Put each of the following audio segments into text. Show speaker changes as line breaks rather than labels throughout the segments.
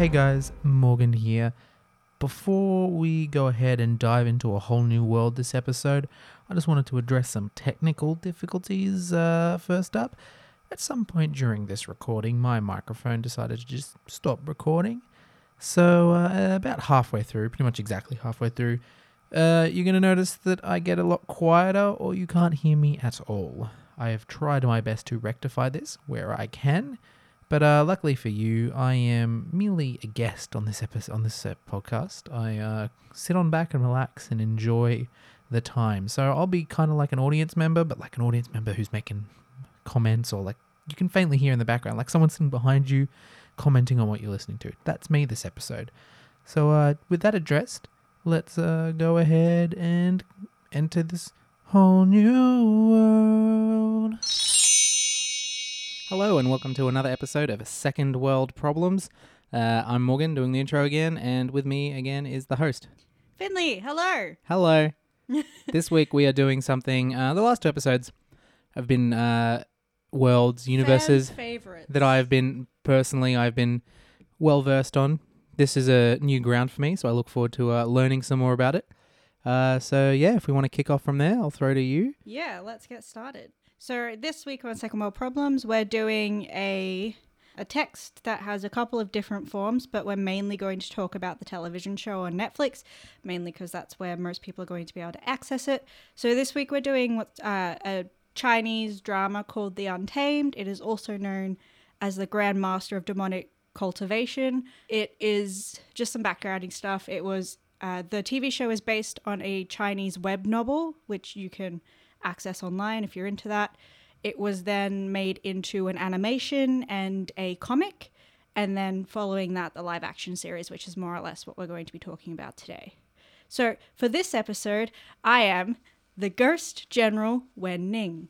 Hey guys, Morgan here. Before we go ahead and dive into a whole new world this episode, I just wanted to address some technical difficulties uh, first up. At some point during this recording, my microphone decided to just stop recording. So, uh, about halfway through, pretty much exactly halfway through, uh, you're going to notice that I get a lot quieter or you can't hear me at all. I have tried my best to rectify this where I can, but uh, luckily for you, I am merely a guest on this episode, on this uh, podcast. I uh, sit on back and relax and enjoy the time. So I'll be kind of like an audience member, but like an audience member who's making comments or like you can faintly hear in the background, like someone sitting behind you commenting on what you're listening to. That's me this episode. So uh, with that addressed, let's uh, go ahead and enter this whole new world. Hello and welcome to another episode of Second World Problems. Uh, I'm Morgan doing the intro again, and with me again is the host.
Finley, hello.
Hello. this week we are doing something. Uh, the last two episodes have been uh, worlds, universes
favorites.
that I've been personally I've been well versed on. This is a new ground for me, so I look forward to uh, learning some more about it. Uh, so yeah, if we want to kick off from there, I'll throw to you.
Yeah, let's get started. So this week on Second World Problems, we're doing a a text that has a couple of different forms, but we're mainly going to talk about the television show on Netflix, mainly because that's where most people are going to be able to access it. So this week we're doing uh, a Chinese drama called The Untamed. It is also known as the Grand Master of Demonic Cultivation. It is just some backgrounding stuff. It was uh, the TV show is based on a Chinese web novel, which you can access online if you're into that. It was then made into an animation and a comic, and then following that, the live action series, which is more or less what we're going to be talking about today. So, for this episode, I am the Ghost General Wen Ning.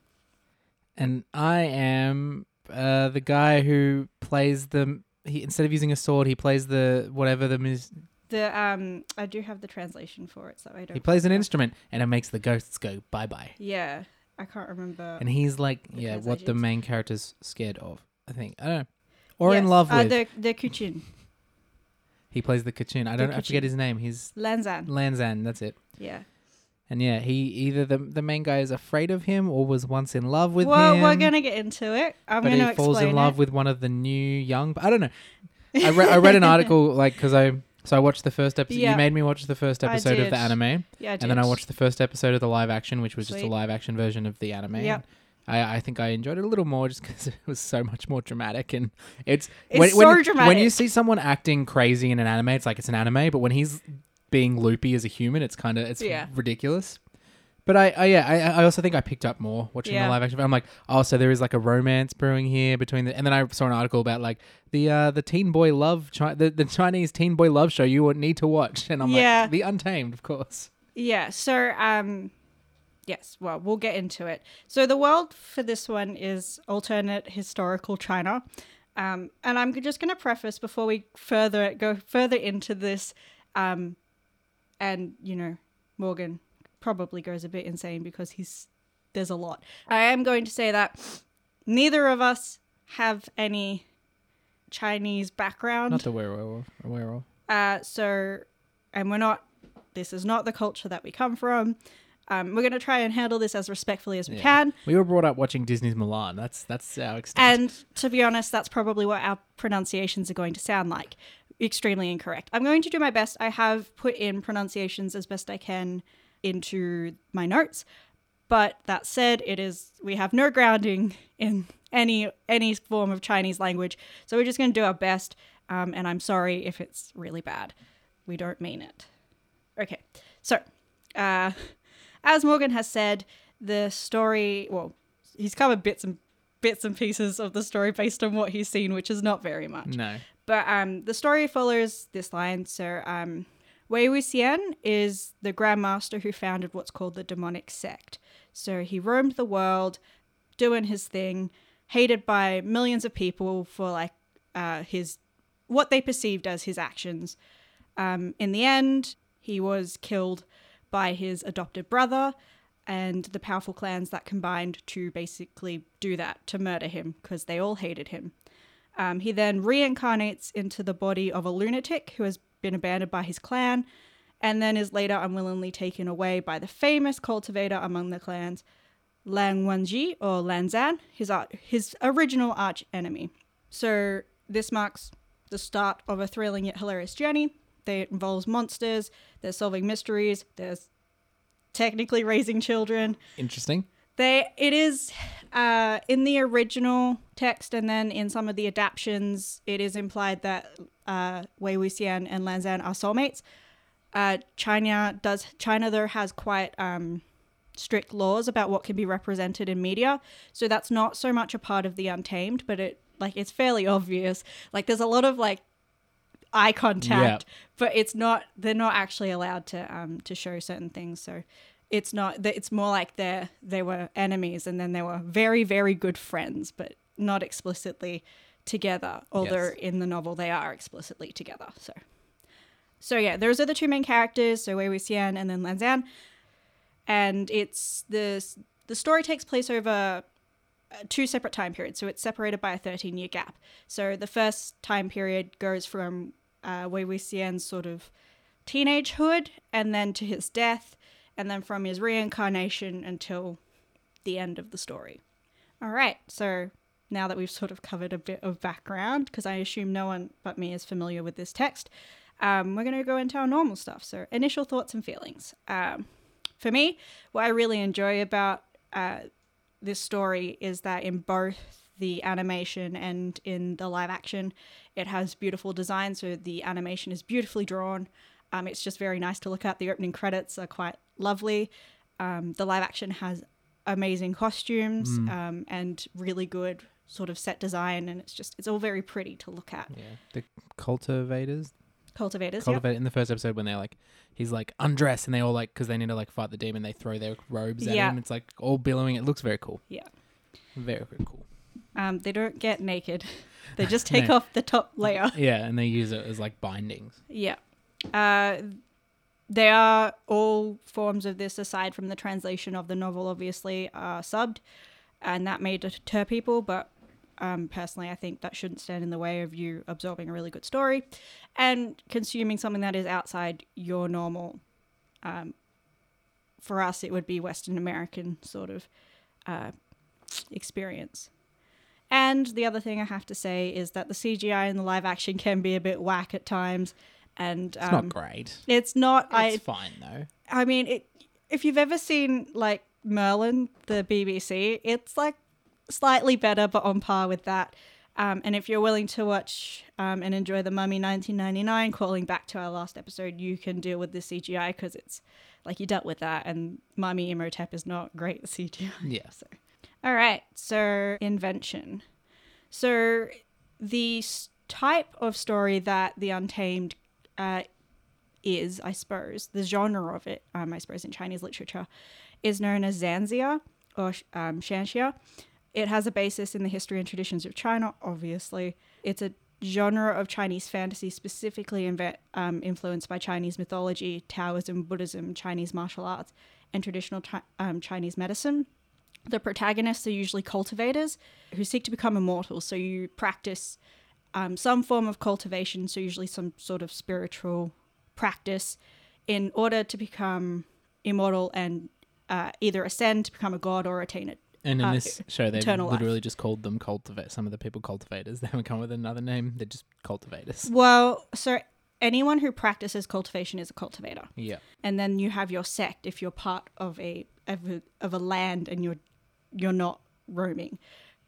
And I am uh, the guy who plays the. He, instead of using a sword, he plays the whatever the
The um, I do have the translation for it, so I don't.
he plays an instrument, and it makes the ghosts go bye bye.
Yeah, I can't remember.
And he's like,
The
yeah, what the
translations.
main character's scared of. I think I don't know, or in
Yes,
love
uh,
with.
the the Kuchin
He plays the Kachin. I don't. I forget his name. He's
Lanzan.
Lanzan. That's it.
Yeah.
And yeah, he either the the main guy is afraid of him or was once in love with
well,
him.
we're gonna get into it. I'm
but
gonna
he falls in love
it.
with one of the new young. I don't know. I, re- I read an article like because I so I watched the first episode.
Yeah.
You made me watch the first
I
episode of
did.
the anime,
Yeah, I
and then I
did.
watched the first episode of the live action, which was just a live action version of the anime.
Yep.
I, I think I enjoyed it a little more just because it was so much more dramatic and it's,
It's
when,
so
when,
dramatic.
you see someone acting crazy in an anime, it's like it's an anime, but when he's being loopy as a human, it's kind of it's
Yeah.
ridiculous. But I, I yeah, I, I also think I picked up more watching
Yeah.
the live action. I'm like, oh, so there is like a romance brewing here between the. And then I saw an article about like the uh, the teen boy love chi- the, the Chinese teen boy love show you would need to watch, and I'm
Yeah.
like, the Untamed, of course.
Yeah. So um, yes. Well, we'll get into it. So the world for this one is alternate historical China, um, and I'm just gonna preface before we further go further into this, um, and you know, Morgan probably goes a bit insane because he's there's a lot. I am going to say that neither of us have any Chinese background.
Not that we're aware of.
Uh, so, and we're not, this is not the culture that we come from. Um, we're going to try and handle this as respectfully as we
Yeah.
can.
We were brought up watching Disney's Mulan. That's that's our extent.
And to be honest, that's probably what our pronunciations are going to sound like. Extremely incorrect. I'm going to do my best. I have put in pronunciations as best I can into my notes. But that said, it is we have no grounding in any any form of Chinese language, so we're just going to do our best. Um, and I'm sorry if it's really bad. We don't mean it. Okay, so uh, as Morgan has said, the story. Well, he's covered bits and bits and pieces of the story based on what he's seen, which is not very much.
no.
But um, the story follows this line. So, um, Wei Wuxian is the Grand Master who founded what's called the demonic sect. So he roamed the world, doing his thing, hated by millions of people for like uh, his what they perceived as his actions. Um, in the end, he was killed by his adopted brother and the powerful clans that combined to basically do that to murder him because they all hated him. Um, he then reincarnates into the body of a lunatic who has been abandoned by his clan, and then is later unwillingly taken away by the famous cultivator among the clans, Lang Wenji or Lanzan, his his original arch enemy. So this marks the start of a thrilling yet hilarious journey. That involves monsters. they're solving mysteries. There's technically raising children.
Interesting.
They it is uh, in the original text and then in some of the adaptions, it is implied that uh, Wei Wuxian and Lan Lanzan are soulmates. Uh, China does China though has quite um, strict laws about what can be represented in media, so that's not so much a part of the Untamed, but it like it's fairly obvious. Like there's a lot of like eye contact, but it's not they're not actually allowed to um to show certain things. So it's not it's more like they they were enemies and then they were very very good friends, but not explicitly together. Although
Yes.
in the novel they are explicitly together. So. So yeah, those are the two main characters, so Wei Wuxian and then Lanzan. And it's the the story takes place over uh, two separate time periods, so it's separated by a 13 year gap. So the first time period goes from uh, Wei Wuxian's sort of teenagehood and then to his death, and then from his reincarnation until the end of the story. All right, so now that we've sort of covered a bit of background, because I assume no one but me is familiar with this text, um, we're going to go into our normal stuff. So, initial thoughts and feelings. Um, for me, what I really enjoy about uh, this story is that in both the animation and in the live action, it has beautiful design. So, the animation is beautifully drawn. Um, it's just very nice to look at. The opening credits are quite lovely. Um, the live action has amazing costumes um, and really good sort of set design, and it's just it's all very pretty to look at.
Yeah. The cultivators.
Cultivators, yeah.
Cultivate in the first episode when they're like, he's like undressed and they all like because they need to like fight the demon. They throw their robes at
Yeah.
him. It's like all billowing. It looks very cool.
Yeah.
Very very cool.
Um, they don't get naked. They just take
No.
off the top layer.
Yeah, and they use it as like bindings.
Yeah. Uh, they are all forms of this, aside from the translation of the novel, obviously, are subbed, and that may deter people, but um, personally, I think that shouldn't stand in the way of you absorbing a really good story and consuming something that is outside your normal. Um, for us, it would be Western American sort of uh, experience. And the other thing I have to say is that the CGI and the live action can be a bit whack at times, and
It's
um,
not great.
It's not.
It's
I.
fine though.
I mean, it. If you've ever seen like Merlin, the BBC, it's like slightly better, but on par with that. Um, and if you're willing to watch um, and enjoy the Mummy 1999, calling back to our last episode, you can deal with the CGI because it's like you dealt with that, and Mummy Imhotep is not great at CGI.
Yeah.
So, all right. So, invention. So, the s- type of story that The Untamed uh, is, I suppose, the genre of it, um, I suppose, in Chinese literature, is known as Zanxia or um, Shanxia. It has a basis in the history and traditions of China, obviously. It's a genre of Chinese fantasy specifically inve- um, influenced by Chinese mythology, Taoism, Buddhism, Chinese martial arts, and traditional chi- um, Chinese medicine. The protagonists are usually cultivators who seek to become immortal. So you practice um, some form of cultivation, so usually some sort of spiritual practice, in order to become immortal and uh, either ascend to become a god or attain it.
And in
Uh,
this show, they
eternal life.
literally just called them cultivate. Some of the people cultivators. They haven't come with another name. They're just cultivators.
Well, so anyone who practices cultivation is a cultivator.
Yeah.
and then you have your sect if you're part of a of a, of a land and you're you're not roaming.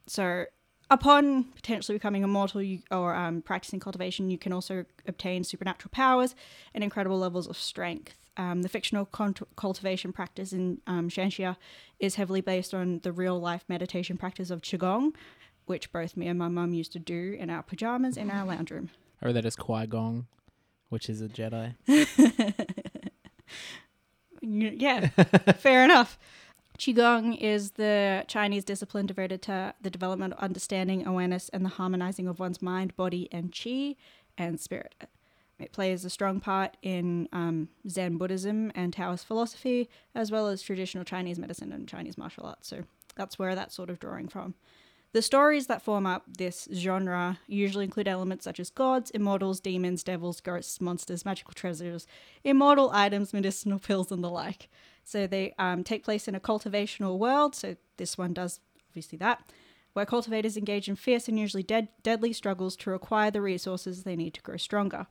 So upon potentially becoming immortal you, or um, practicing cultivation, you can also obtain supernatural powers and incredible levels of strength. Um, the fictional con- cultivation practice in um, Shanxia is heavily based on the real life meditation practice of Qigong, which both me and my mum used to do in our pajamas in our lounge room.
I read that as Qui-Gon, which is a Jedi.
Yeah, fair enough. Qigong is the Chinese discipline devoted to the development of understanding, awareness, and the harmonizing of one's mind, body, and qi and spirit. It plays a strong part in um, Zen Buddhism and Taoist philosophy, as well as traditional Chinese medicine and Chinese martial arts. So that's where that's sort of drawing from. The stories that form up this genre usually include elements such as gods, immortals, demons, devils, ghosts, monsters, magical treasures, immortal items, medicinal pills, and the like. So they um, take place in a cultivational world. So this one does obviously that, where cultivators engage in fierce and usually dead, deadly struggles to acquire the resources they need to grow stronger.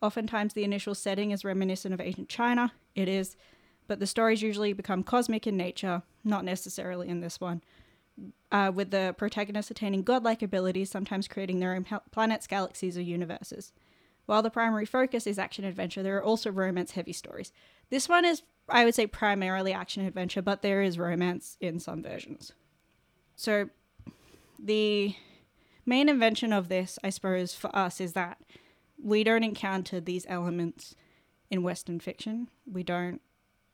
Oftentimes, the initial setting is reminiscent of ancient China. It is, but the stories usually become cosmic in nature, not necessarily in this one. Uh, with the protagonists attaining godlike abilities, sometimes creating their own planets, galaxies, or universes. While the primary focus is action adventure, there are also romance heavy stories. This one is, I would say, primarily action adventure, but there is romance in some versions. So, the main invention of this, I suppose, for us is that we don't encounter these elements in Western fiction. We don't,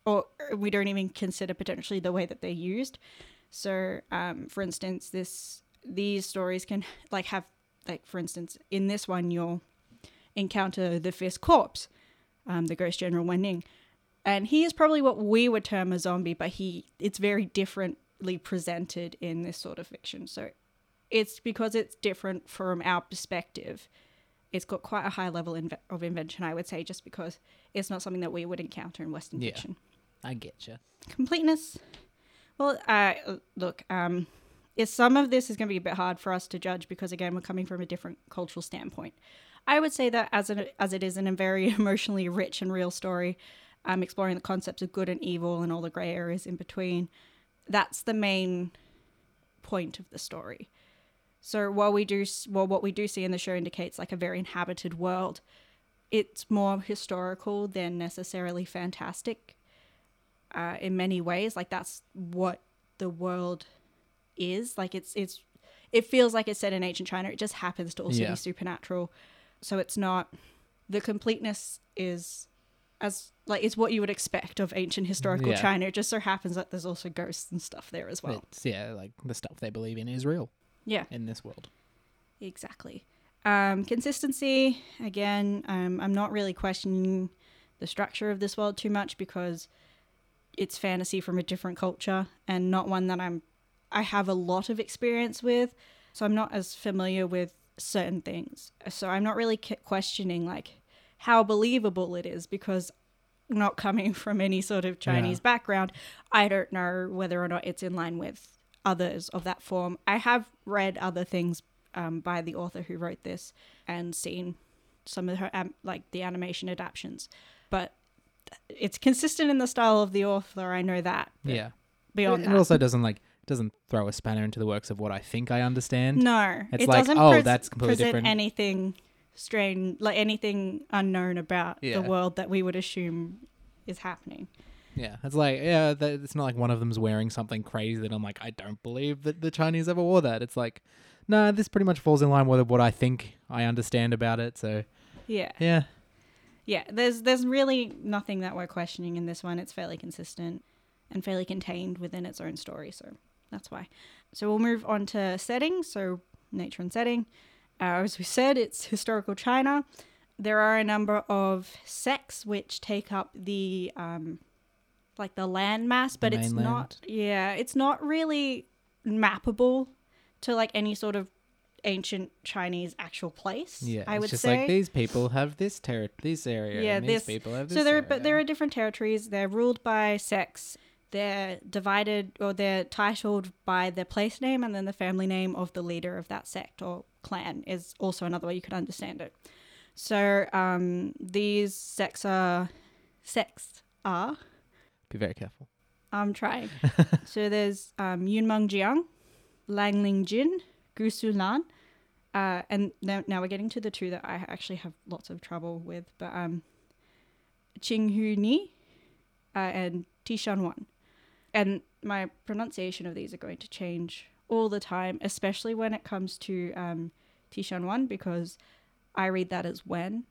or we don't even consider potentially the way that they're used. So, um, for instance, this these stories can like have like for instance in this one you'll encounter the fierce corpse, um, the ghost general Wen and he is probably what we would term a zombie, but he it's very differently presented in this sort of fiction. So, it's because it's different from our perspective it's got quite a high level inve- of invention, I would say, just because it's not something that we would encounter in Western
Yeah.
fiction.
I get you.
Completeness. Well, uh, look, um, is some of this is going to be a bit hard for us to judge because again, we're coming from a different cultural standpoint. I would say that as an, as it is in a very emotionally rich and real story, um, exploring the concepts of good and evil and all the grey areas in between, that's the main point of the story. So while we do, well, what we do see in the show indicates like a very inhabited world. It's more historical than necessarily fantastic. Uh, in many ways, like that's what the world is. Like it's it's it feels like it's set in ancient China. It just happens to also
Yeah.
be supernatural. So it's not the completeness is as like it's what you would expect of ancient historical
Yeah.
China. It just so happens that there's also ghosts and stuff there as well.
It's, yeah, like the stuff they believe in is real
Yeah.
in this world.
Exactly. Um, consistency, again, um, I'm not really questioning the structure of this world too much because it's fantasy from a different culture and not one that I'm I have a lot of experience with. So I'm not as familiar with certain things. So I'm not really questioning like how believable it is because not coming from any sort of Chinese background, I don't know whether or not it's in line with others of that form. I have read other things um, by the author who wrote this and seen some of her um, like the animation adaptations, but it's consistent in the style of the author. I know that.
Yeah.
Beyond
it
that,
also doesn't like doesn't throw a spanner into the works of what I think I understand.
no,
It's
it
like,
doesn't
oh,
pres-
that's completely
present
different.
anything strange, like anything unknown about
Yeah.
the world that we would assume is happening.
Yeah, it's like yeah, that, it's not like one of them's wearing something crazy that I'm like I don't believe that the Chinese ever wore that. It's like, no, this pretty much falls in line with what I think I understand about it. So
Yeah.
yeah,
Yeah, there's there's really nothing that we're questioning in this one. It's fairly consistent and fairly contained within its own story, so that's why. So we'll move on to setting. So nature and setting. Uh, as we said, it's historical China. There are a number of sects which take up the um, like the land mass, but it's not. Yeah, it's not really mappable to like any sort of ancient Chinese actual place.
yeah.
I
it's
would
just
say
like these people have this ter- this area.
Yeah,
and these
this-
people have this.
so there,
area.
but there are different territories. They're ruled by sex. They're divided or they're titled by their place name and then the family name of the leader of that sect or clan is also another way you could understand it. So um, these sects are sects are.
Be very careful.
I'm trying. so there's um, Yunmeng Jiang, Langling Jin, Gusu Lan, uh, and now, now we're getting to the two that I actually have lots of trouble with, but um, Qing Hu Ni uh, and Tishan Wan. And my pronunciation of these are going to change all the time, especially when it comes to um, Tishan Wan, because I read that as when,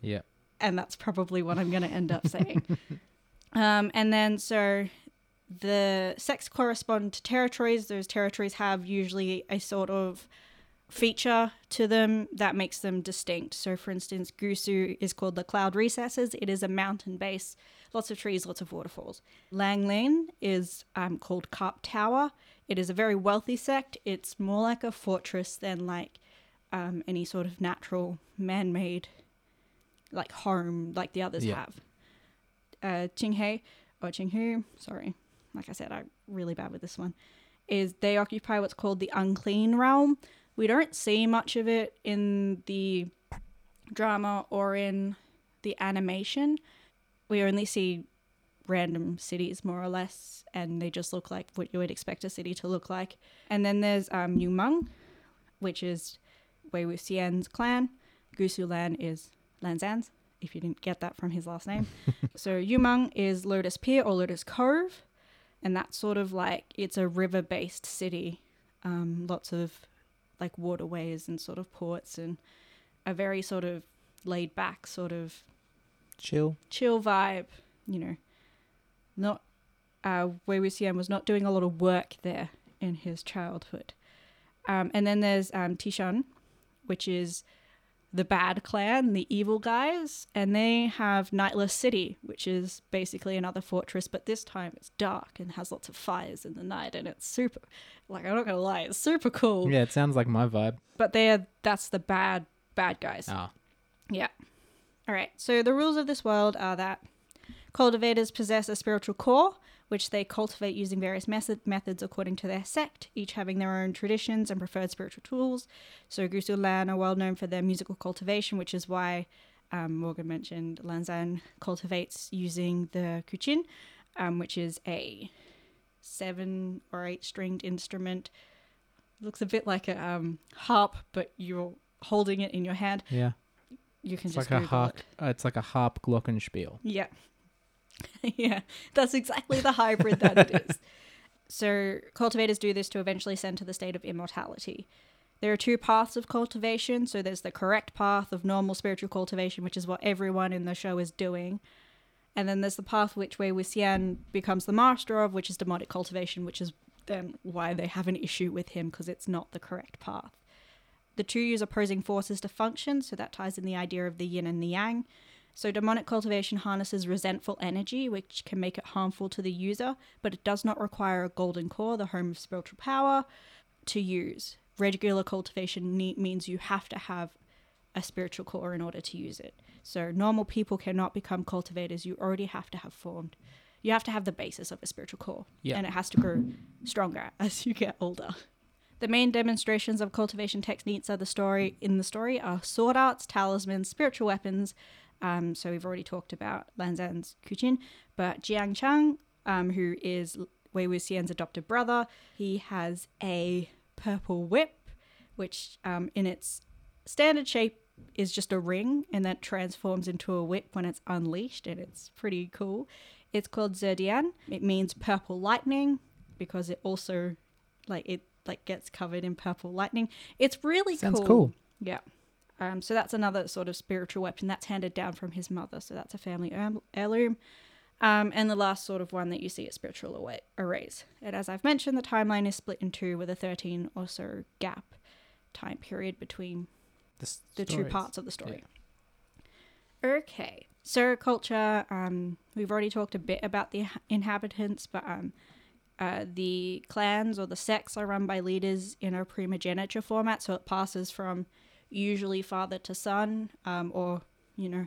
Yeah.
and that's probably what I'm going to end up saying. um, and then so the sex correspond to territories. Those territories have usually a sort of feature to them that makes them distinct. So, for instance, Gusu is called the Cloud Recesses. It is a mountain base, lots of trees, lots of waterfalls. Langlin is um, called Carp Tower. It is a very wealthy sect. It's more like a fortress than like um, any sort of natural, man-made, like home like the others
Yeah.
have. Uh, Qinghai or Qinghu, sorry, like I said, I'm really bad with this one. Is they occupy what's called the unclean realm. We don't see much of it in the drama or in the animation. We only see random cities more or less, and they just look like what you would expect a city to look like. And then there's um, Yumeng, which is Wei Wuxian's clan. Gusu Lan is Lan Lanzan's, if you didn't get that from his last name. so Yumeng is Lotus Pier or Lotus Cove, and that's sort of like it's a river-based city. Um, lots of like waterways and sort of ports and a very sort of laid back sort of
Chill.
chill vibe, you know. Not uh Wei Wuxian was not doing a lot of work there in his childhood. Um, and then there's um, Tishan, which is the bad clan, the evil guys, and they have Nightless City, which is basically another fortress, but this time it's dark and has lots of fires in the night, and it's super, like I'm not gonna lie, it's super cool.
Yeah, it sounds like my vibe.
But they're that's the bad bad guys.
Ah,
Yeah. All right. So the rules of this world are that cultivators possess a spiritual core, which they cultivate using various method- methods according to their sect, each having their own traditions and preferred spiritual tools. So Gusu Lan are well known for their musical cultivation, which is why um, Morgan mentioned Lanzan cultivates using the guqin, um, which is a seven or eight stringed instrument. Looks a bit like a um, harp, but you're holding it in your hand.
yeah.
You can
It's
just
like a harp.
it.
Uh, it's like a harp glockenspiel.
Yeah. yeah, that's exactly the hybrid that it is. So, cultivators do this to eventually send to the state of immortality. There are two paths of cultivation. So, there's the correct path of normal spiritual cultivation, which is what everyone in the show is doing. And then there's the path which Wei Wuxian becomes the master of, which is demonic cultivation, which is then why they have an issue with him because it's not the correct path. The two use opposing forces to function, so that ties in the idea of the yin and the yang. So, demonic cultivation harnesses resentful energy, which can make it harmful to the user, but it does not require a golden core, the home of spiritual power, to use. Regular cultivation ne- means you have to have a spiritual core in order to use it. So, normal people cannot become cultivators, you already have to have formed. You have to have the basis of a spiritual core,
Yeah.
and it has to grow stronger as you get older. The main demonstrations of cultivation techniques are the story in the story are sword arts, talismans, spiritual weapons. Um, so we've already talked about Lanzan's guqin, but Jiang Chang, um, who is Wei Wuxian's adopted brother, he has a purple whip, which um, in its standard shape is just a ring and that transforms into a whip when it's unleashed, and it's pretty cool. It's called Zerdian. It means purple lightning because it also like it like gets covered in purple lightning. It's really
Sounds
cool.
cool.
Yeah. Um, so that's another sort of spiritual weapon that's handed down from his mother. So that's a family heirloom. Um, and the last sort of one that you see is spiritual array- arrays. And as I've mentioned, the timeline is split in two with a 13 or so gap time period between
The,
the two parts of the story. Okay, so culture. Um, we've already talked a bit about the inhabitants, but um, uh, the clans or the sects are run by leaders in a primogeniture format, so it passes from usually father to son, um, or you know,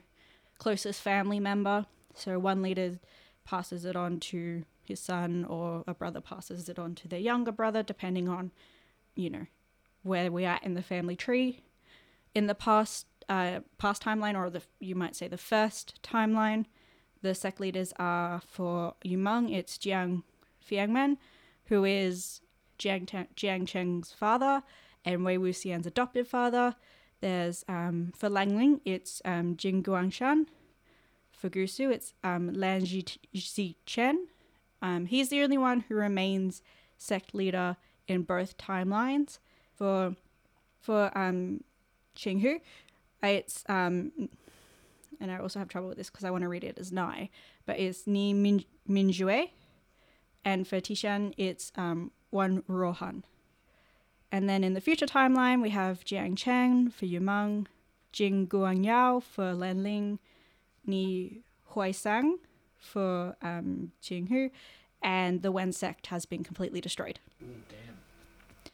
closest family member. So one leader passes it on to his son, or a brother passes it on to their younger brother, depending on, you know, where we are in the family tree. In the past, uh, past timeline, or the you might say the first timeline, the sect leaders are for Yumeng, it's Jiang Fengmian, who is Jiang, Jiang Cheng's father and Wei Wuxian's adopted father. There's um, for Langling, it's um, Jing Guangshan. For Gusu, it's um, Lan Ji Chen. Um, he's the only one who remains sect leader in both timelines. For for um, Qinghu, it's um, and I also have trouble with this because I want to read it as Nai, but it's Ni Min Minjue, and for Tishan it's um, Wen Rohan. And then in the future timeline, we have Jiang Chen for Yumeng, Jing Guangyao for Lanling, Ni Huaisang for um, Jinghu, and the Wen sect has been completely destroyed.
Ooh, damn.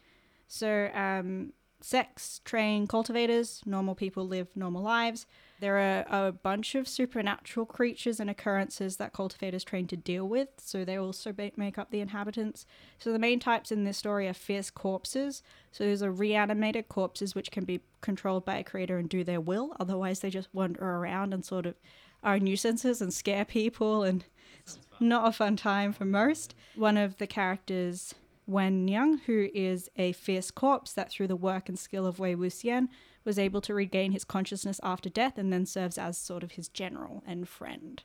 So, um, sex train cultivators, normal people live normal lives. There are a bunch of supernatural creatures and occurrences that cultivators train to deal with, so they also make up the inhabitants. So, the main types in this story are fierce corpses. So, those are reanimated corpses which can be controlled by a creator and do their will, otherwise, they just wander around and sort of are nuisances and scare people, and it's not a fun time for most. One of the characters Wen Yang, who is a fierce corpse that through the work and skill of Wei Wuxian was able to regain his consciousness after death and then serves as sort of his general and friend.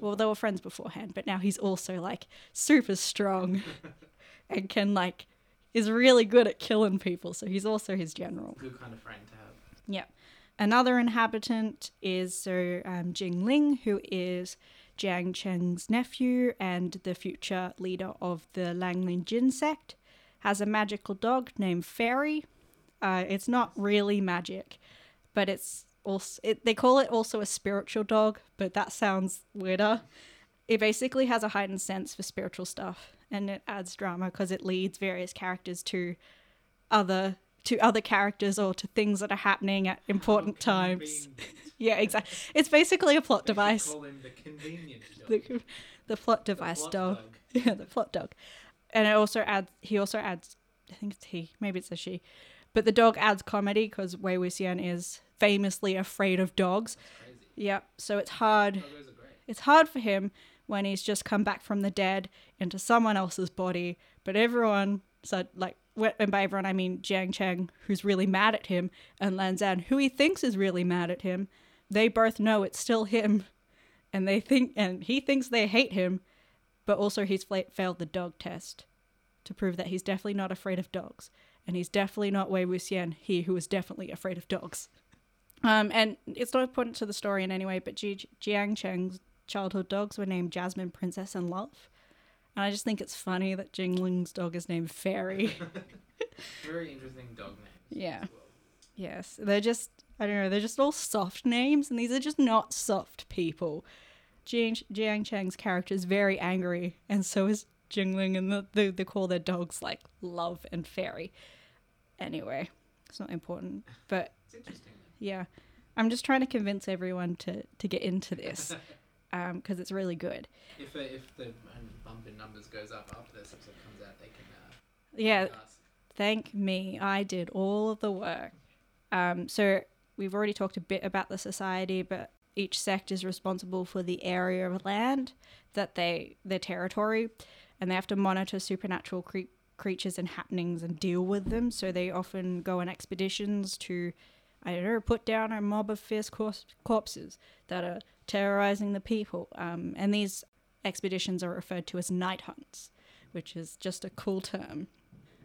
Well, they were friends beforehand, but now he's also like super strong and can like is really good at killing people, so he's also his general.
Good kind of friend to have.
Yeah. Another inhabitant is so um, Jing Ling, who is Jiang Cheng's nephew and the future leader of the Langlin Jin sect, has a magical dog named Fairy. Uh, it's not really magic, but it's also it, they call it also a spiritual dog, but that sounds weirder. It basically has a heightened sense for spiritual stuff, and it adds drama because it leads various characters to other to other characters or to things that are happening at important times. Yeah, exactly. It's basically a plot device.
Call him the convenient dog.
The, the plot device
plot
dog.
dog.
Yeah, the plot dog. And it also adds. He also adds. I think it's he. Maybe it's a she. But the dog adds comedy because Wei Wuxian is famously afraid of dogs.
Crazy.
Yep. So it's hard.
Doggos are great.
It's hard for him when he's just come back from the dead into someone else's body. But everyone, so like, and by everyone I mean Jiang Cheng, who's really mad at him, and Lan Zhan, who he thinks is really mad at him. They both know it's still him, and they think, and he thinks they hate him, but also he's fla- failed the dog test to prove that he's definitely not afraid of dogs, and he's definitely not Wei Wuxian, he who is definitely afraid of dogs. Um, and it's not important to the story in any way, but Ji- Jiang Cheng's childhood dogs were named Jasmine, Princess, and Love. And I just think it's funny that Jingling's dog is named Fairy.
Very interesting dog names.
Yeah.
well.
yes, they're just, I don't know, they're just all soft names, and these are just not soft people. Jiang, Jiang Cheng's character is very angry, and so is Jingling, and the, the, they call their dogs like Love and Fairy. Anyway, it's not important, but
It's interesting.
yeah, I'm just trying to convince everyone to, to get into this because it's really good.
If uh, if the um, bump in numbers goes up after this episode comes out, they can. Uh,
Yeah, thank me. I did all of the work. Um, so we've already talked a bit about the society, but each sect is responsible for the area of land that they their territory, and they have to monitor supernatural cre- creatures and happenings and deal with them. So they often go on expeditions to, I don't know, put down a mob of fierce corpse- corpses that are terrorizing the people. Um, and these expeditions are referred to as night hunts, which is just a cool term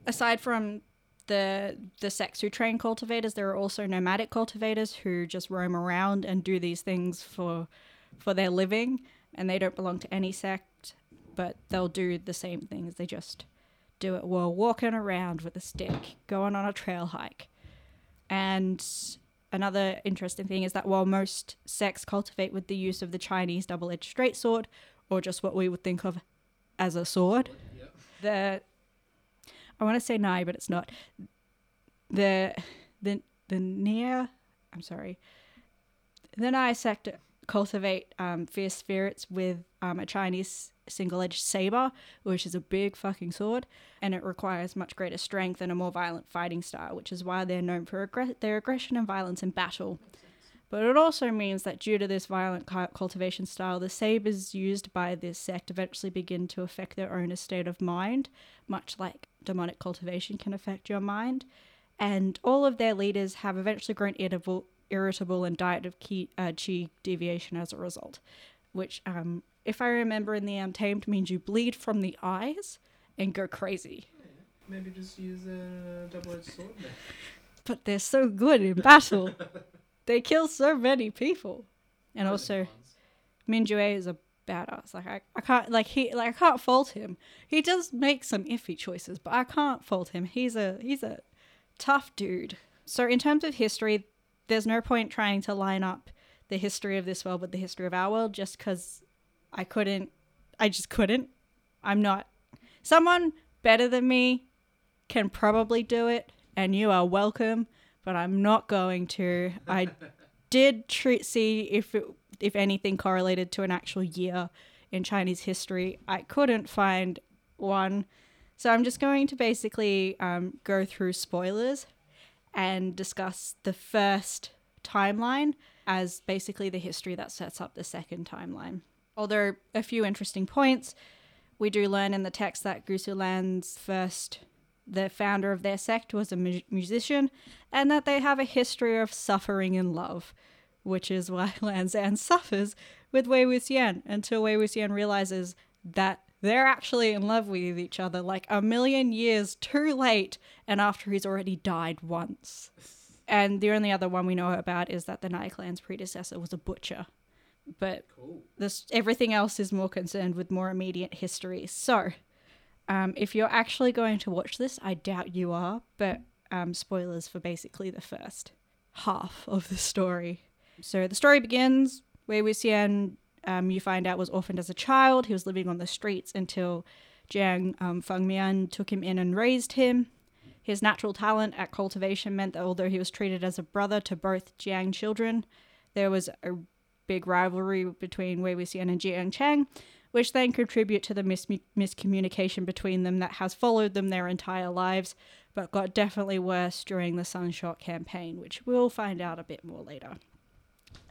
aside from the the sects who train cultivators, there are also nomadic cultivators who just roam around and do these things for for their living, and they don't belong to any sect, but they'll do the same things. They just do it while walking around with a stick, going on a trail hike. And another interesting thing is that while most sects cultivate with the use of the Chinese double-edged straight sword, or just what we would think of as a sword,
Yep.
the I want to say nigh, but it's not. The the the near I'm sorry. The Nai sect cultivate um, fierce spirits with um, a Chinese single-edged saber, which is a big fucking sword, and it requires much greater strength and a more violent fighting style, which is why they're known for their aggression and violence in battle. But it also means that due to this violent cultivation style, the sabers used by this sect eventually begin to affect their owner's state of mind, much like demonic cultivation can affect your mind. And all of their leaders have eventually grown irritable, irritable and died of ki, uh, chi deviation as a result, which, um, if I remember in the Untamed, means you bleed from the eyes and go crazy.
Maybe just use a double-edged sword then.
But they're so good in battle. they kill so many people. And also, Minjue is a badass. Like I, I can't like he like I can't fault him. He does make some iffy choices, but I can't fault him. He's a he's a tough dude. So, in terms of history, there's no point trying to line up the history of this world with the history of our world just because I couldn't. I just couldn't. I'm not. Someone better than me can probably do it, and you are welcome, but I'm not going to. I did tr- see if it, if anything correlated to an actual year in Chinese history. I couldn't find one. So I'm just going to basically um, go through spoilers and discuss the first timeline as basically the history that sets up the second timeline. Although a few interesting points, we do learn in the text that Gusulan's first, the founder of their sect, was a mu- musician, and that they have a history of suffering in love, which is why Lanzan suffers with Wei Wuxian until Wei Wuxian realizes that they're actually in love with each other like a million years too late and after he's already died once. And the only other one we know about is that the Nie Clan's predecessor was a butcher. But this everything else is more concerned with more immediate history. So, um, if you're actually going to watch this, I doubt you are, but um, spoilers for basically the first half of the story. So the story begins Wei Wuxian, um, you find out, was orphaned as a child. He was living on the streets until Jiang um, Fengmian took him in and raised him. His natural talent at cultivation meant that although he was treated as a brother to both Jiang children, there was a big rivalry between Wei Wuxian and Jiang Cheng, which then contribute to the mis- miscommunication between them that has followed them their entire lives, but got definitely worse during the Sunshot campaign, which we'll find out a bit more later.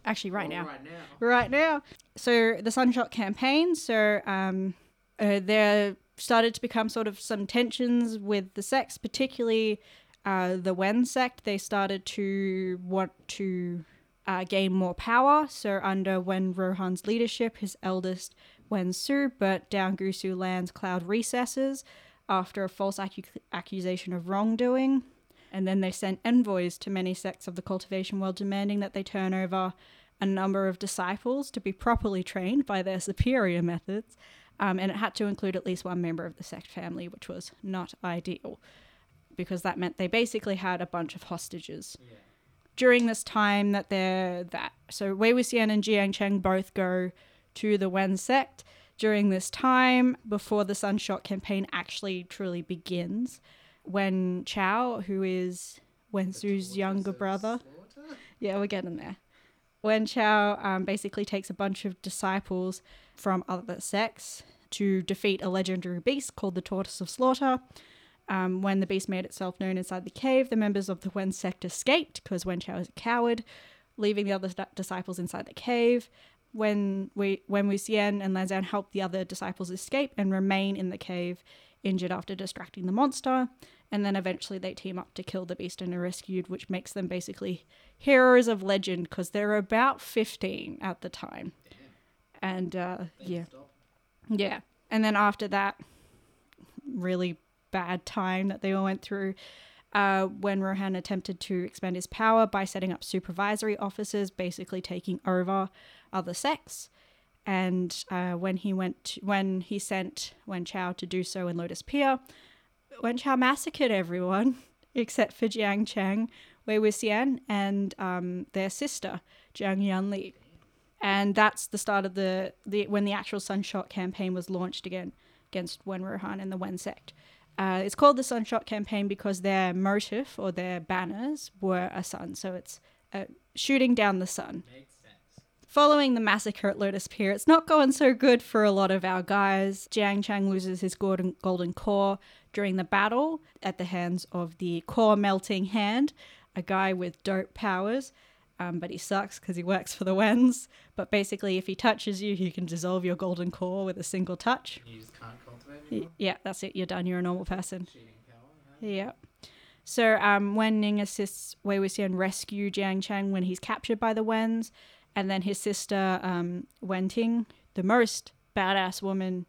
Actually, right now.
Right now.
Right now. So the Sunshot campaign. So um, uh, there started to become sort of some tensions with the sects, particularly uh, the Wen sect. They started to want to uh, gain more power. So under Wen Rohan's leadership, his eldest Wen Su burnt down Gusu Lan's cloud recesses after a false accu- accusation of wrongdoing. And then they sent envoys to many sects of the cultivation world demanding that they turn over a number of disciples to be properly trained by their superior methods. Um, and it had to include at least one member of the sect family, which was not ideal because that meant they basically had a bunch of hostages. During this time that they're that so Wei Wuxian and Jiang Cheng both go to the Wen sect during this time before the Sunshot campaign actually truly begins Wen Chao, who is Wen Su's younger brother, yeah, we're getting there. Wen Chao um, basically takes a bunch of disciples from other sects to defeat a legendary beast called the Tortoise of Slaughter. Um, when the beast made itself known inside the cave, the members of the Wen sect escaped because Wen Chao is a coward, leaving the other disciples inside the cave. When we when Wuxian and Lan Zhan help the other disciples escape and remain in the cave, injured after distracting the monster, and then eventually they team up to kill the beast and are rescued, which makes them basically heroes of legend because they're about 15 at the time. And uh, yeah, yeah. And then after that, really bad time that they all went through. Uh, Wen Rohan attempted to expand his power by setting up supervisory officers, basically taking over other sects, and uh, when he went, to, when he sent Wen Chao to do so in Lotus Pier, Wen Chao massacred everyone except for Jiang Cheng, Wei Wuxian, and um, their sister Jiang Yanli, and that's the start of the, the when the actual Sunshot campaign was launched again against Wen Rohan and the Wen sect. Uh, it's called the Sunshot campaign because their motive or their banners were a sun, so it's uh, shooting down the sun. Following the massacre at Lotus Pier, it's not going so good for a lot of our guys. Jiang Chang loses his golden, golden core during the battle at the hands of the core melting hand, a guy with dope powers. Um, but he sucks because he works for the Wens. But basically, if he touches you, he can dissolve your golden core with a single touch.
You just can't cultivate
Y- Yeah, that's it. You're done. You're a normal person. Yeah. So um, Wen Ning assists Wei Wuxian rescue Jiang Cheng when he's captured by the Wens, and then his sister um, Wen Ting, the most badass woman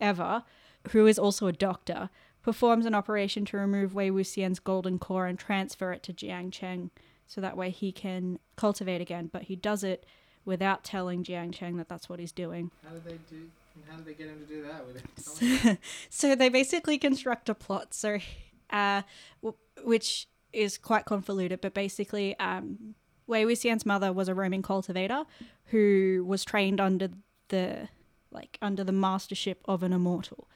ever, who is also a doctor, performs an operation to remove Wei Wuxian's golden core and transfer it to Jiang Cheng, so that way he can cultivate again. But he does it without telling Jiang Cheng that that's what he's doing.
How did they do? How did they get him to do that? With
so they basically construct a plot so uh w- which is quite convoluted, but basically, um, Wei Wuxian's mother was a Roman cultivator who was trained under the like under the mastership of an immortal.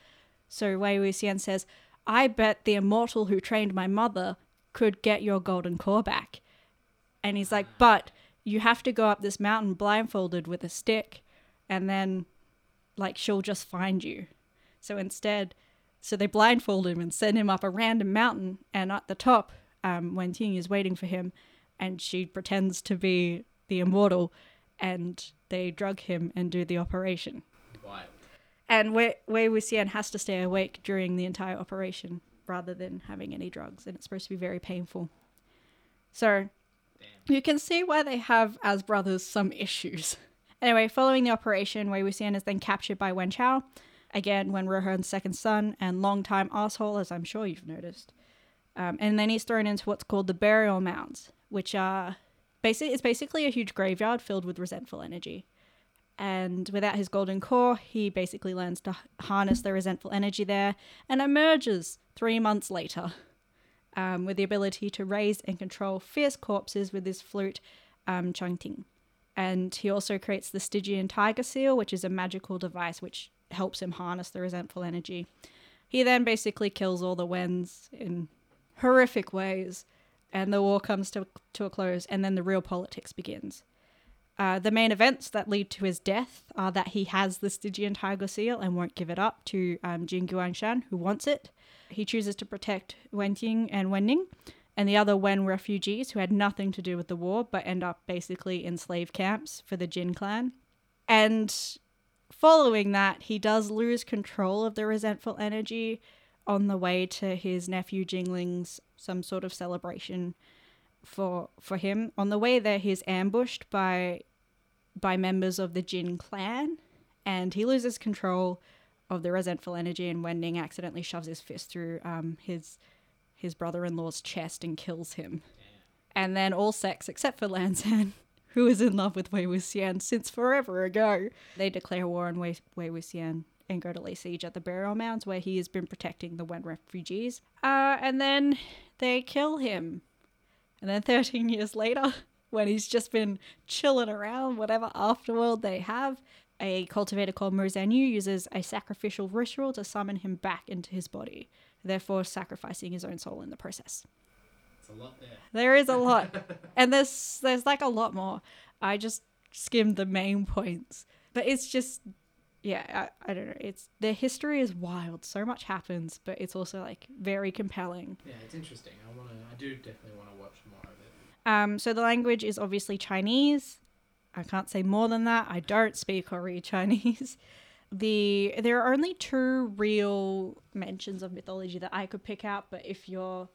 So Wei Wuxian says, "I bet the immortal who trained my mother could get your golden core back." And he's like, "But you have to go up this mountain blindfolded with a stick, and then like she'll just find you." So instead, so they blindfold him and send him up a random mountain, and at the top, um, Wen Ting is waiting for him, and she pretends to be the immortal, and they drug him and do the operation.
Wild.
And Wei, Wei Wuxian has to stay awake during the entire operation rather than having any drugs, and it's supposed to be very painful. So you can see why they have, as brothers, some issues. Anyway, following the operation, Wei Wuxian is then captured by Wen Chao, again, Wen Ruohan's second son and longtime asshole, as I'm sure you've noticed. Um, and then he's thrown into what's called the burial mounds, which are basically it's basically a huge graveyard filled with resentful energy. And without his golden core, he basically learns to harness the resentful energy there and emerges three months later um, with the ability to raise and control fierce corpses with his flute, um, Changting. And he also creates the Stygian Tiger Seal, which is a magical device which helps him harness the resentful energy. He then basically kills all the Wens in horrific ways, and the war comes to, to a close, and then the real politics begins. Uh, the main events that lead to his death are that he has the Stygian Tiger Seal and won't give it up to um, Jin Guangshan, who wants it. He chooses to protect Wenting and Wenning, and the other Wen refugees who had nothing to do with the war but end up basically in slave camps for the Jin clan. And following that, he does lose control of the resentful energy on the way to his nephew Jin Ling's some sort of celebration for for him. On the way there, he's ambushed by by members of the Jin clan, and he loses control of the resentful energy. And Wenning accidentally shoves his fist through um, his his brother-in-law's chest and kills him. And then all sex except for Lan Zhan, who is in love with Wei Wuxian since forever ago, they declare war on Wei, Wei Wuxian and go to lay siege at the burial mounds where he has been protecting the Wen refugees. Uh, and then they kill him. And then 13 years later, when he's just been chilling around, whatever afterworld they have, a cultivator called Mo Xuanyu uses a sacrificial ritual to summon him back into his body, therefore sacrificing his own soul in the process.
It's a lot there.
There is a lot. and there's there's like a lot more. I just skimmed the main points. But it's just yeah, I, I don't know. It's the history is wild. So much happens, but it's also like very compelling.
Yeah, it's interesting. I want to. I do definitely want to watch more of it.
Um, so the language is obviously Chinese. I can't say more than that. I don't speak or read Chinese. The there are only two real mentions of mythology that I could pick out, but if you're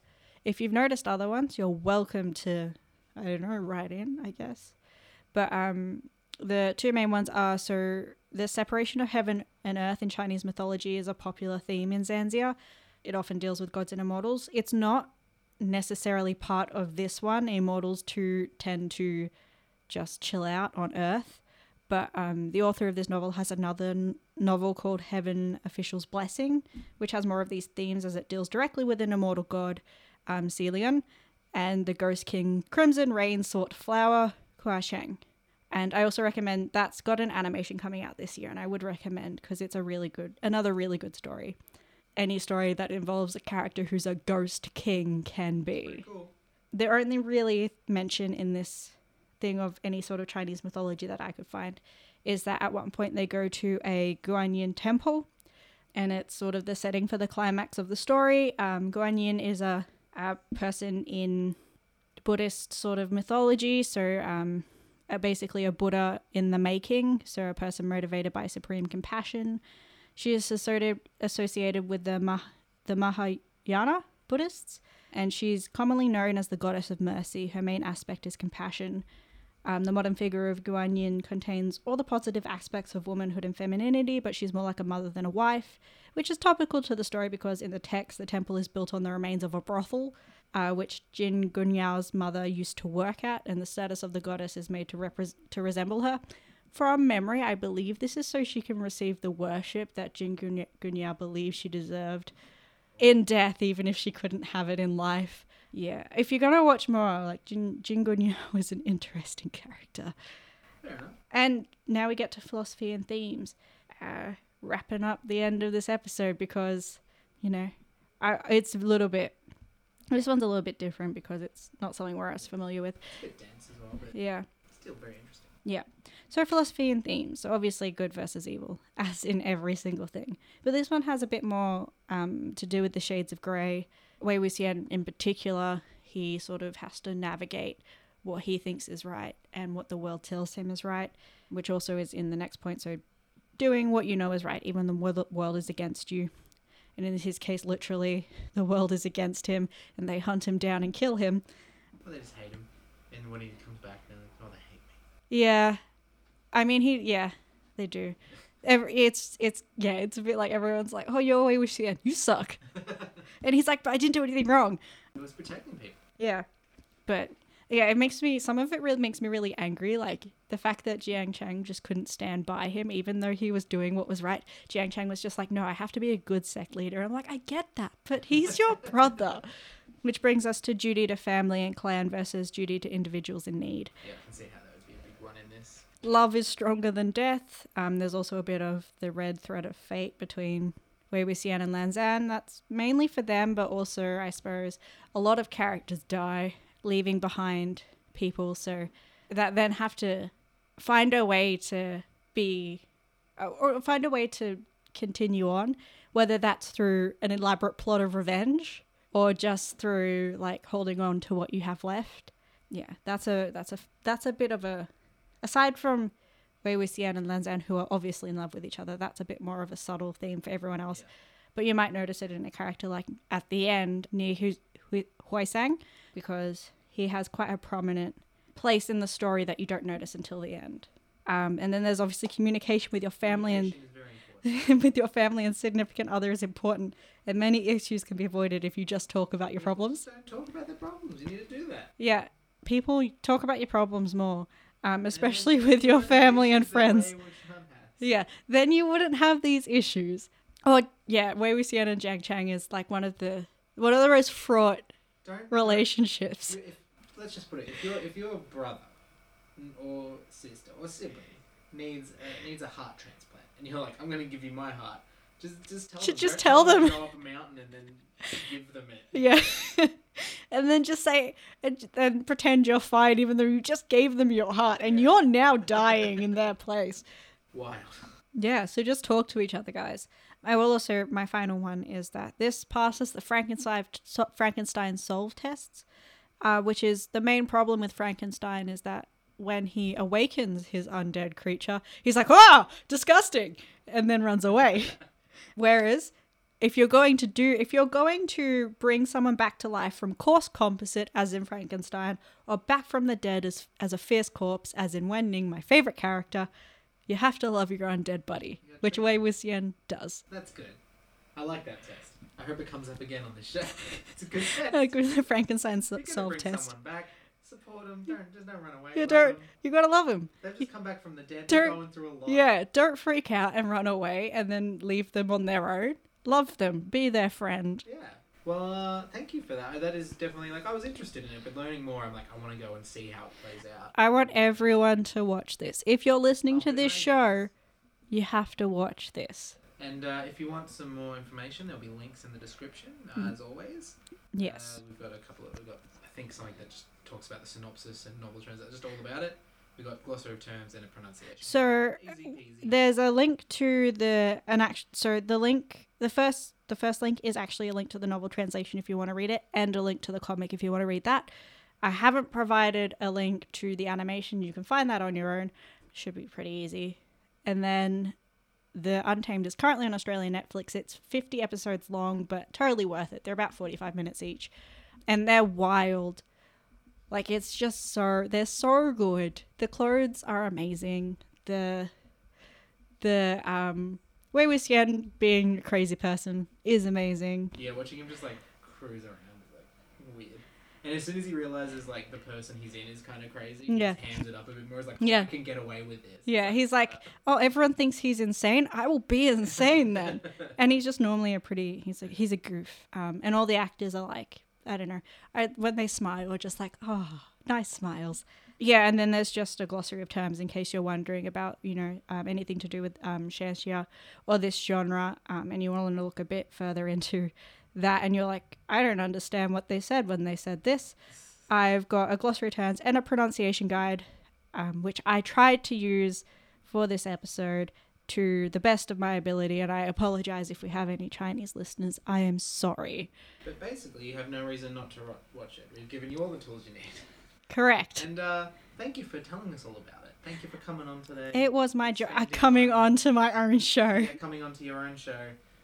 if you've noticed other ones, you're welcome to I don't know, write in, I guess. But um the two main ones are so the separation of heaven and earth in Chinese mythology is a popular theme in Xianxia. It often deals with gods and immortals. It's not necessarily part of this one. Immortals too tend to just chill out on Earth. But um, the author of this novel has another n- novel called Heaven Official's Blessing, which has more of these themes as it deals directly with an immortal god, um, and the Ghost King Crimson Rain sought flower, Hua Cheng. And I also recommend that's got an animation coming out this year, and I would recommend because it's a really good, another really good story. Any story that involves a character who's a ghost king can be.
Cool.
The only really mention in this thing of any sort of Chinese mythology that I could find is that at one point they go to a Guanyin temple, and it's sort of the setting for the climax of the story. Um, Guanyin is a, a person in Buddhist sort of mythology, so um, basically a Buddha in the making, so a person motivated by supreme compassion. She is associated associated with the Mah- the Mahayana Buddhists, and she's commonly known as the goddess of mercy. Her main aspect is compassion. Um, the modern figure of Guanyin contains all the positive aspects of womanhood and femininity, but she's more like a mother than a wife, which is topical to the story because in the text, the temple is built on the remains of a brothel, uh, which Jin Guangyao's mother used to work at, and the status of the goddess is made to, repres to resemble her. From memory, I believe this is so she can receive the worship that Jin Gunya- Guangyao believes she deserved in death, even if she couldn't have it in life. Yeah, if you're gonna watch more, like Jin Jingunya was an interesting character.
Enough.
And now we get to philosophy and themes, uh, wrapping up the end of this episode because, you know, I, it's a little bit. This one's a little bit different because it's not something we're as familiar with.
It's a bit dense as well, but
Yeah.
still very interesting. Yeah.
So philosophy and themes, so obviously good versus evil, as in every single thing. But this one has a bit more um, to do with the shades of grey. Wei Wuxian in particular, he sort of has to navigate what he thinks is right and what the world tells him is right, which also is in the next point. So doing what you know is right, even when the world is against you. And in his case, literally, the world is against him and they hunt him down and kill him.
Well, they just hate him, and when he comes back, they're like, "Oh, they hate me."
Yeah, I mean he. Yeah, they do. Every, it's it's yeah, it's a bit like everyone's like, oh, you're the end. you suck, and he's like, but I didn't do anything wrong.
He was protecting people.
Yeah, but yeah, it makes me some of it really makes me really angry. Like the fact that Jiang Cheng just couldn't stand by him, even though he was doing what was right. Jiang Cheng was just like, no, I have to be a good sect leader. I'm like, I get that, but he's your brother. Which brings us to duty to family and clan versus duty to individuals in need.
Yeah, I can see how that would be a big one in this.
love is stronger than death. Um, there's also a bit of the red thread of fate between Wei Wuxian and Lan Zhan. That's mainly for them, but also, I suppose, a lot of characters die, leaving behind people. So that then have to find a way to be, uh, or find a way to continue on, whether that's through an elaborate plot of revenge or just through like holding on to what you have left. Yeah, that's a that's a that's a bit of a aside from Wei Wuxian and Lan Zhan, who are obviously in love with each other, that's a bit more of a subtle theme for everyone else.
Yeah.
But you might notice it in a character like at the end Nie Hu- Huaisang, because he has quite a prominent place in the story that you don't notice until the end. Um, and then there's obviously communication with your family and
Communication is very important.
with your family and significant other is important, and many issues can be avoided if you just talk about your problems.
Don't talk about the problems. You need to do that.
Yeah, people talk about your problems more, um, especially with your family and friends.
Wei Wuxian has.
Yeah, then you wouldn't have these issues. Or yeah, Wei Wuxian and Jiang Cheng is like one of the one of the most fraught
Don't
relationships.
If, let's just put it: if your if your brother or sister or sibling needs a, needs a heart transplant, and you're like, "I'm going to give you my heart," just just tell
Should
them.
just tell them.
Go up a mountain and then give them it.
Yeah. and then just say and then pretend you're fine even though you just gave them your heart and you're now dying in their place.
Wild.
Yeah, so just talk to each other, guys. I will also my final one is that this passes the Frankenstein Frankenstein solve tests, uh, which is the main problem with Frankenstein is that when he awakens his undead creature, he's like, "Ah, disgusting," and then runs away. Whereas if you're going to do if you're going to bring someone back to life from coarse composite as in Frankenstein or back from the dead as as a fierce corpse as in Wenning, my favorite character, you have to love your undead buddy,
Yeah,
which
true.
Wei Wuxian does.
That's good. I like that test. I hope it comes up again on the show. it's a good test.
Like the Frankenstein
If you're
so-
gonna
solve test.
someone back. Support them. Don't just don't run away.
You
love
don't.
'em.
You gotta love him.
They've just come back from the dead. They're going through a lot.
Yeah, don't freak out and run away and then leave them on their own. Love them. Be their friend.
Yeah. Well, uh, thank you for that. That is definitely like I was interested in it, but learning more, I'm like I want to go and see how it plays out.
I want everyone to watch this. If you're listening to this show, you have to watch this.
And uh, if you want some more information, there'll be links in the description, uh,
Mm.
as always.
Yes.
Uh, we've got a couple of, we've got, I think, something that just talks about the synopsis and novel translation, just all about it. We've got glossary of terms and a pronunciation.
So
Easy peasy.
there's a link to the an act. So the link, the first, the first link is actually a link to the novel translation if you want to read it, and a link to the comic if you want to read that. I haven't provided a link to the animation. You can find that on your own. Should be pretty easy. And then the Untamed is currently on Australian Netflix. It's 50 episodes long, but totally worth it. They're about 45 minutes each, and they're wild. Like it's just so they're so good. The clothes are amazing. The the um way Wei Wuxian being a crazy person is amazing.
Yeah, watching him just like cruise around is like weird. And as soon as he realizes like the person he's in is kind of crazy,
Yeah.
he just hands it up a bit more. He's like, oh,
Yeah.
I can get away with this.
Yeah, he's like, oh, everyone thinks he's insane. I will be insane then. and he's just normally a pretty. He's a he's a goof. Um, and all the actors are like I don't know. I, when they smile, just like, oh, nice smiles. Yeah, and then there's just a glossary of terms in case you're wondering about, you know, um, anything to do with um, Xianxia or this genre, um, and you want to look a bit further into that, and you're like, I don't understand what they said when they said this. I've got a glossary of terms and a pronunciation guide, um, which I tried to use for this episode to the best of my ability, and I apologize if we have any Chinese listeners. I am sorry.
But basically, you have no reason not to ro- watch it. We've given you all the tools you need.
Correct.
And uh, thank you for telling us all about it. Thank you for coming on today.
It was my joy
Spending
coming on to my own show.
Yeah, coming onto your own show.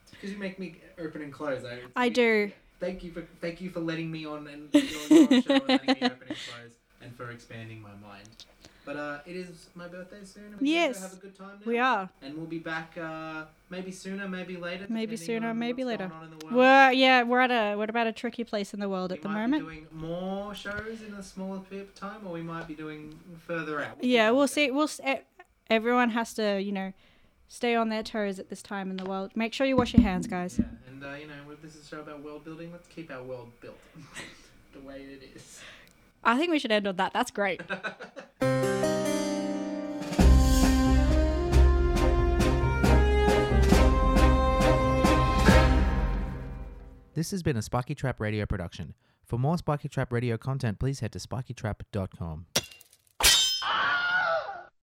It's because you make me open and close. I,
I do.
Thank you for thank you for letting me on and your, your show and letting me open and close, and for expanding my mind. But uh, it is my birthday soon. and we're
Yes,
have a good time now.
We are.
And we'll be back uh, maybe sooner, maybe later.
Maybe sooner,
on
maybe
what's
later.
going on in the world.
We're yeah, we're at a we're about a tricky place in the world
we
at the
might
moment.
be doing more shows in a smaller period of time, or we might be doing further out.
Yeah, we'll see. We'll everyone has to you know stay on their toes at this time in the world. Make sure you wash your hands, guys.
Yeah, and uh, you know, if this is a show about world building, let's keep our world built the way it is.
I think we should end on that. That's great.
This has been a Spiky Trap Radio production. For more Spiky Trap Radio content, please head to spikytrap.com.